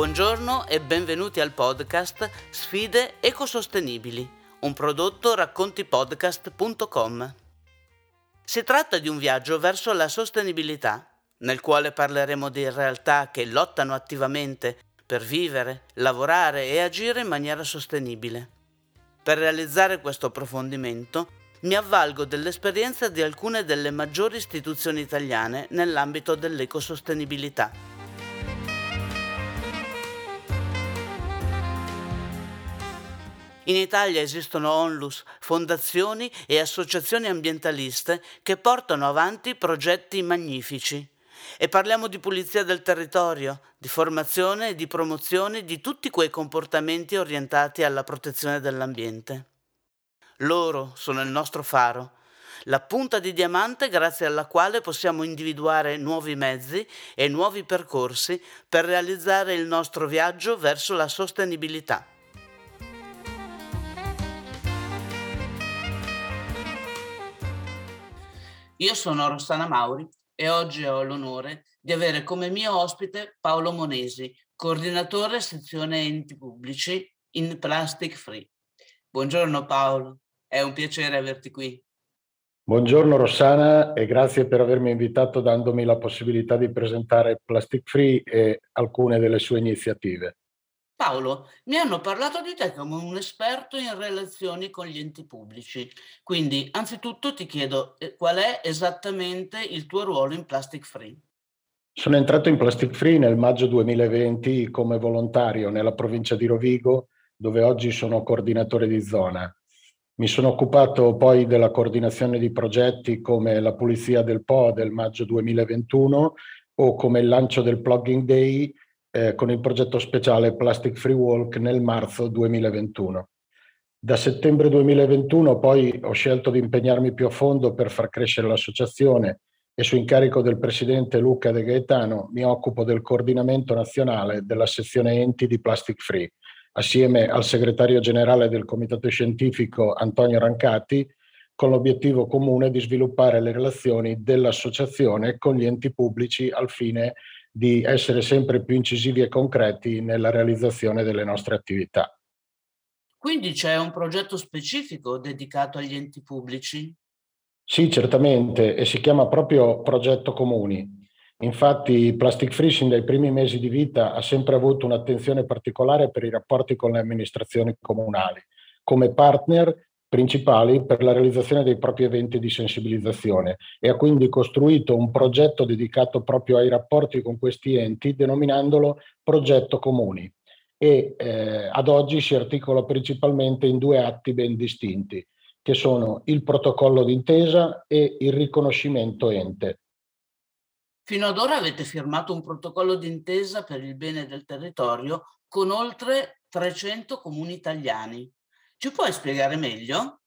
Buongiorno e benvenuti al podcast Sfide ecosostenibili, un prodotto raccontipodcast.com. Si tratta di un viaggio verso la sostenibilità, nel quale parleremo di realtà che lottano attivamente per vivere, lavorare e agire in maniera sostenibile. Per realizzare questo approfondimento mi avvalgo dell'esperienza di alcune delle maggiori istituzioni italiane nell'ambito dell'ecosostenibilità. In Italia esistono onlus, fondazioni e associazioni ambientaliste che portano avanti progetti magnifici. E parliamo di pulizia del territorio, di formazione e di promozione di tutti quei comportamenti orientati alla protezione dell'ambiente. Loro sono il nostro faro, la punta di diamante grazie alla quale possiamo individuare nuovi mezzi e nuovi percorsi per realizzare il nostro viaggio verso la sostenibilità. Io sono Rossana Mauri e oggi ho l'onore di avere come mio ospite Paolo Monesi, coordinatore sezione enti pubblici in Plastic Free. Buongiorno Paolo, è un piacere averti qui. Buongiorno Rossana e grazie per avermi invitato dandomi la possibilità di presentare Plastic Free e alcune delle sue iniziative. Paolo, mi hanno parlato di te come un esperto in relazioni con gli enti pubblici, quindi anzitutto ti chiedo eh, qual è esattamente il tuo ruolo in Plastic Free. Sono entrato in Plastic Free nel maggio 2020 come volontario nella provincia di Rovigo, dove oggi sono coordinatore di zona. Mi sono occupato poi della coordinazione di progetti come la pulizia del Po del maggio 2021 o come il lancio del Plugging Day eh, con il progetto speciale Plastic Free Walk nel marzo 2021. Da settembre 2021 poi ho scelto di impegnarmi più a fondo per far crescere l'associazione e su incarico del presidente Luca De Gaetano mi occupo del coordinamento nazionale della sezione enti di Plastic Free, assieme al segretario generale del comitato scientifico Antonio Rancati, con l'obiettivo comune di sviluppare le relazioni dell'associazione con gli enti pubblici al fine di essere sempre più incisivi e concreti nella realizzazione delle nostre attività. Quindi c'è un progetto specifico dedicato agli enti pubblici? Sì, certamente, e si chiama proprio Progetto Comuni. Infatti Plastic Free sin dai primi mesi di vita ha sempre avuto un'attenzione particolare per i rapporti con le amministrazioni comunali, come partner principali per la realizzazione dei propri eventi di sensibilizzazione e ha quindi costruito un progetto dedicato proprio ai rapporti con questi enti denominandolo Progetto Comuni e eh, ad oggi si articola principalmente in due atti ben distinti che sono il protocollo d'intesa e il riconoscimento ente. Fino ad ora avete firmato un protocollo d'intesa per il bene del territorio con oltre 300 comuni italiani. Ci puoi spiegare meglio?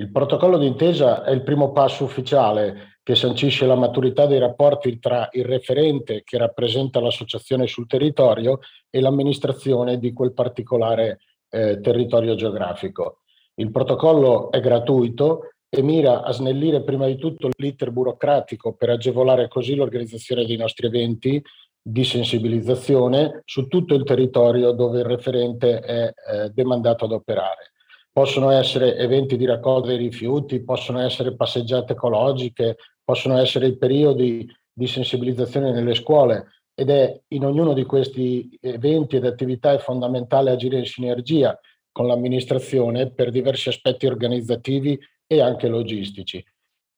Il protocollo d'intesa è il primo passo ufficiale che sancisce la maturità dei rapporti tra il referente che rappresenta l'associazione sul territorio e l'amministrazione di quel particolare eh, territorio geografico. Il protocollo è gratuito e mira a snellire prima di tutto l'iter burocratico per agevolare così l'organizzazione dei nostri eventi di sensibilizzazione su tutto il territorio dove il referente è eh, demandato ad operare. Possono essere eventi di raccolta dei rifiuti, possono essere passeggiate ecologiche, possono essere i periodi di sensibilizzazione nelle scuole ed è in ognuno di questi eventi ed attività è fondamentale agire in sinergia con l'amministrazione per diversi aspetti organizzativi e anche logistici.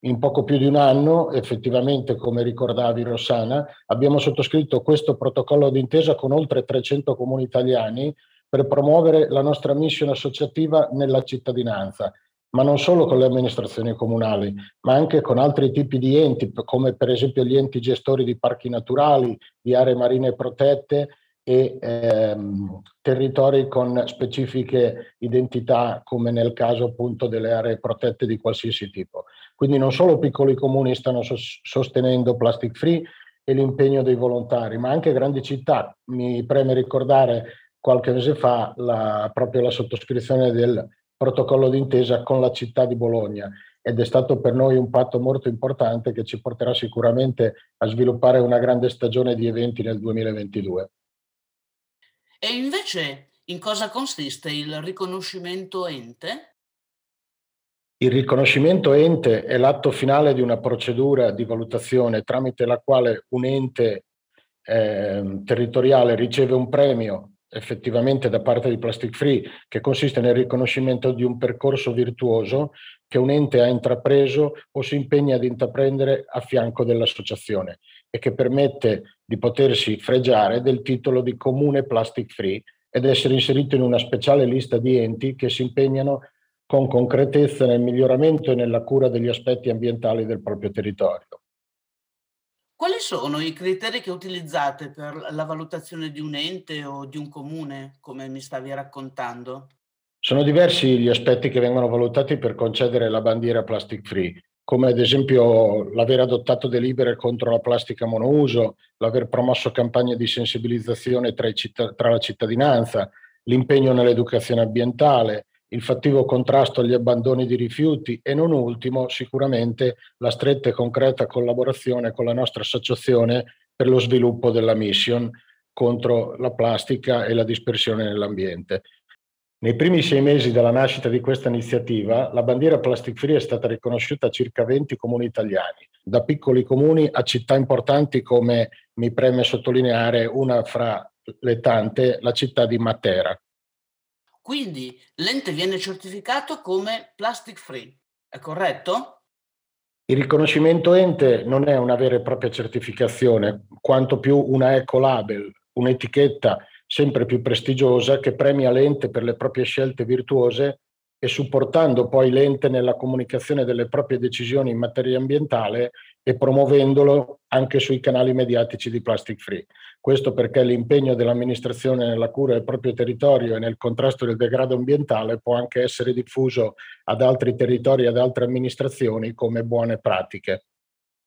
In poco più di un anno, effettivamente, come ricordavi Rossana, abbiamo sottoscritto questo protocollo d'intesa con oltre 300 comuni italiani per promuovere la nostra missione associativa nella cittadinanza, ma non solo con le amministrazioni comunali, ma anche con altri tipi di enti, come per esempio gli enti gestori di parchi naturali, di aree marine protette e ehm, territori con specifiche identità, come nel caso appunto delle aree protette di qualsiasi tipo. Quindi non solo piccoli comuni stanno sostenendo Plastic Free e l'impegno dei volontari, ma anche grandi città. Mi preme ricordare qualche mese fa la, proprio la sottoscrizione del protocollo d'intesa con la città di Bologna ed è stato per noi un patto molto importante che ci porterà sicuramente a sviluppare una grande stagione di eventi nel 2022. E invece in cosa consiste il riconoscimento ente? Il riconoscimento ente è l'atto finale di una procedura di valutazione tramite la quale un ente eh, territoriale riceve un premio effettivamente da parte di Plastic Free che consiste nel riconoscimento di un percorso virtuoso che un ente ha intrapreso o si impegna ad intraprendere a fianco dell'associazione e che permette di potersi fregiare del titolo di comune plastic free ed essere inserito in una speciale lista di enti che si impegnano con concretezza nel miglioramento e nella cura degli aspetti ambientali del proprio territorio. Quali sono i criteri che utilizzate per la valutazione di un ente o di un comune, come mi stavi raccontando? Sono diversi gli aspetti che vengono valutati per concedere la bandiera plastic free, come ad esempio l'aver adottato delibere contro la plastica monouso, l'aver promosso campagne di sensibilizzazione tra, citt- tra la cittadinanza, l'impegno nell'educazione ambientale, il fattivo contrasto agli abbandoni di rifiuti e non ultimo sicuramente la stretta e concreta collaborazione con la nostra associazione per lo sviluppo della mission contro la plastica e la dispersione nell'ambiente. Nei primi sei mesi dalla nascita di questa iniziativa, la bandiera Plastic Free è stata riconosciuta a circa 20 comuni italiani, da piccoli comuni a città importanti come mi preme sottolineare una fra le tante, la città di Matera. Quindi l'ente viene certificato come Plastic Free, è corretto? Il riconoscimento ente non è una vera e propria certificazione, quanto più una ecolabel, un'etichetta sempre più prestigiosa che premia l'ente per le proprie scelte virtuose e supportando poi l'ente nella comunicazione delle proprie decisioni in materia ambientale e promuovendolo anche sui canali mediatici di Plastic Free. Questo perché l'impegno dell'amministrazione nella cura del proprio territorio e nel contrasto del degrado ambientale può anche essere diffuso ad altri territori e ad altre amministrazioni come buone pratiche.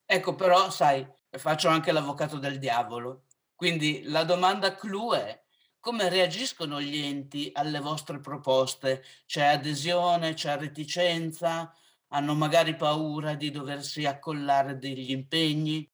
Ecco però, sai, faccio anche l'avvocato del diavolo. Quindi la domanda clou è come reagiscono gli enti alle vostre proposte? C'è adesione, c'è reticenza? Hanno magari paura di doversi accollare degli impegni?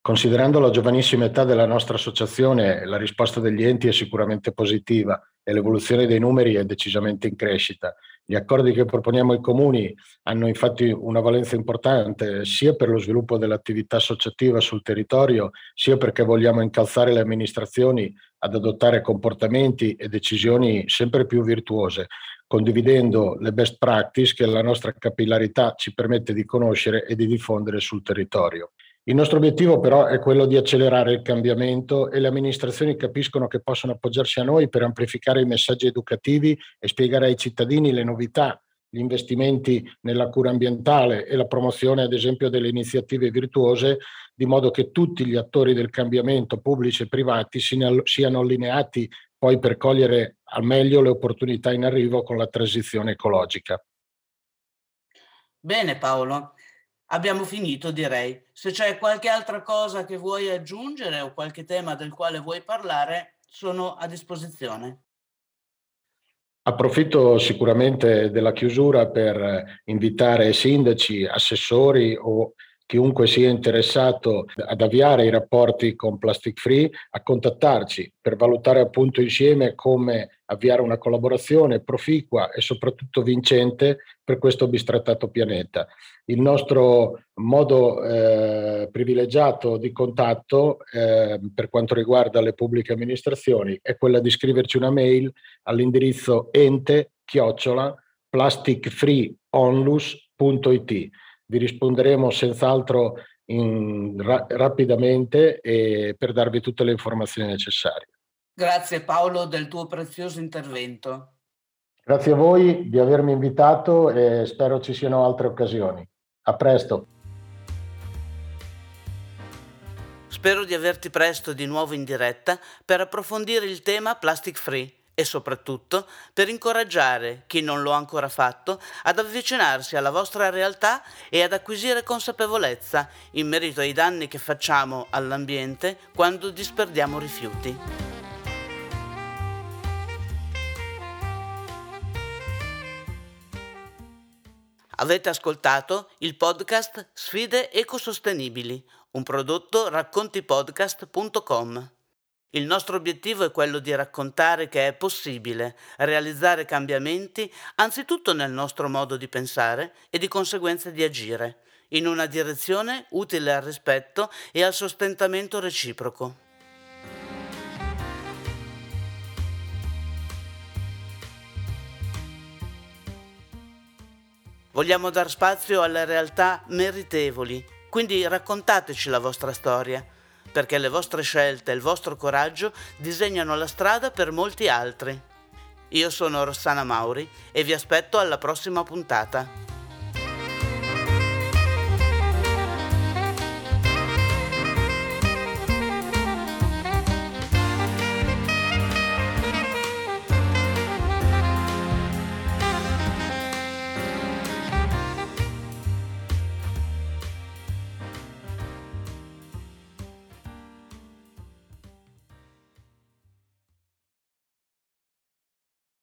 Considerando la giovanissima età della nostra associazione, la risposta degli enti è sicuramente positiva e l'evoluzione dei numeri è decisamente in crescita. Gli accordi che proponiamo ai comuni hanno infatti una valenza importante sia per lo sviluppo dell'attività associativa sul territorio, sia perché vogliamo incalzare le amministrazioni ad adottare comportamenti e decisioni sempre più virtuose, condividendo le best practice che la nostra capillarità ci permette di conoscere e di diffondere sul territorio. Il nostro obiettivo però è quello di accelerare il cambiamento e le amministrazioni capiscono che possono appoggiarsi a noi per amplificare i messaggi educativi e spiegare ai cittadini le novità, gli investimenti nella cura ambientale e la promozione ad esempio delle iniziative virtuose, di modo che tutti gli attori del cambiamento, pubblici e privati, siano allineati poi per cogliere al meglio le opportunità in arrivo con la transizione ecologica. Bene Paolo, Abbiamo finito, direi. Se c'è qualche altra cosa che vuoi aggiungere o qualche tema del quale vuoi parlare, sono a disposizione. Approfitto sicuramente della chiusura per invitare sindaci, assessori o chiunque sia interessato ad avviare i rapporti con Plastic Free a contattarci per valutare appunto insieme come avviare una collaborazione proficua e soprattutto vincente per questo bistrattato pianeta. Il nostro modo eh, privilegiato di contatto eh, per quanto riguarda le pubbliche amministrazioni è quella di scriverci una mail all'indirizzo ente chiocciola plasticfreeonlus.it vi risponderemo senz'altro in, ra- rapidamente e per darvi tutte le informazioni necessarie. Grazie Paolo del tuo prezioso intervento. Grazie a voi di avermi invitato e spero ci siano altre occasioni. A presto. Spero di averti presto di nuovo in diretta per approfondire il tema Plastic Free e soprattutto per incoraggiare chi non lo ha ancora fatto ad avvicinarsi alla vostra realtà e ad acquisire consapevolezza in merito ai danni che facciamo all'ambiente quando disperdiamo rifiuti. Avete ascoltato il podcast Sfide ecosostenibili, un prodotto raccontipodcast.com. Il nostro obiettivo è quello di raccontare che è possibile realizzare cambiamenti anzitutto nel nostro modo di pensare e di conseguenza di agire, in una direzione utile al rispetto e al sostentamento reciproco. Vogliamo dar spazio alle realtà meritevoli, quindi raccontateci la vostra storia perché le vostre scelte e il vostro coraggio disegnano la strada per molti altri. Io sono Rossana Mauri e vi aspetto alla prossima puntata.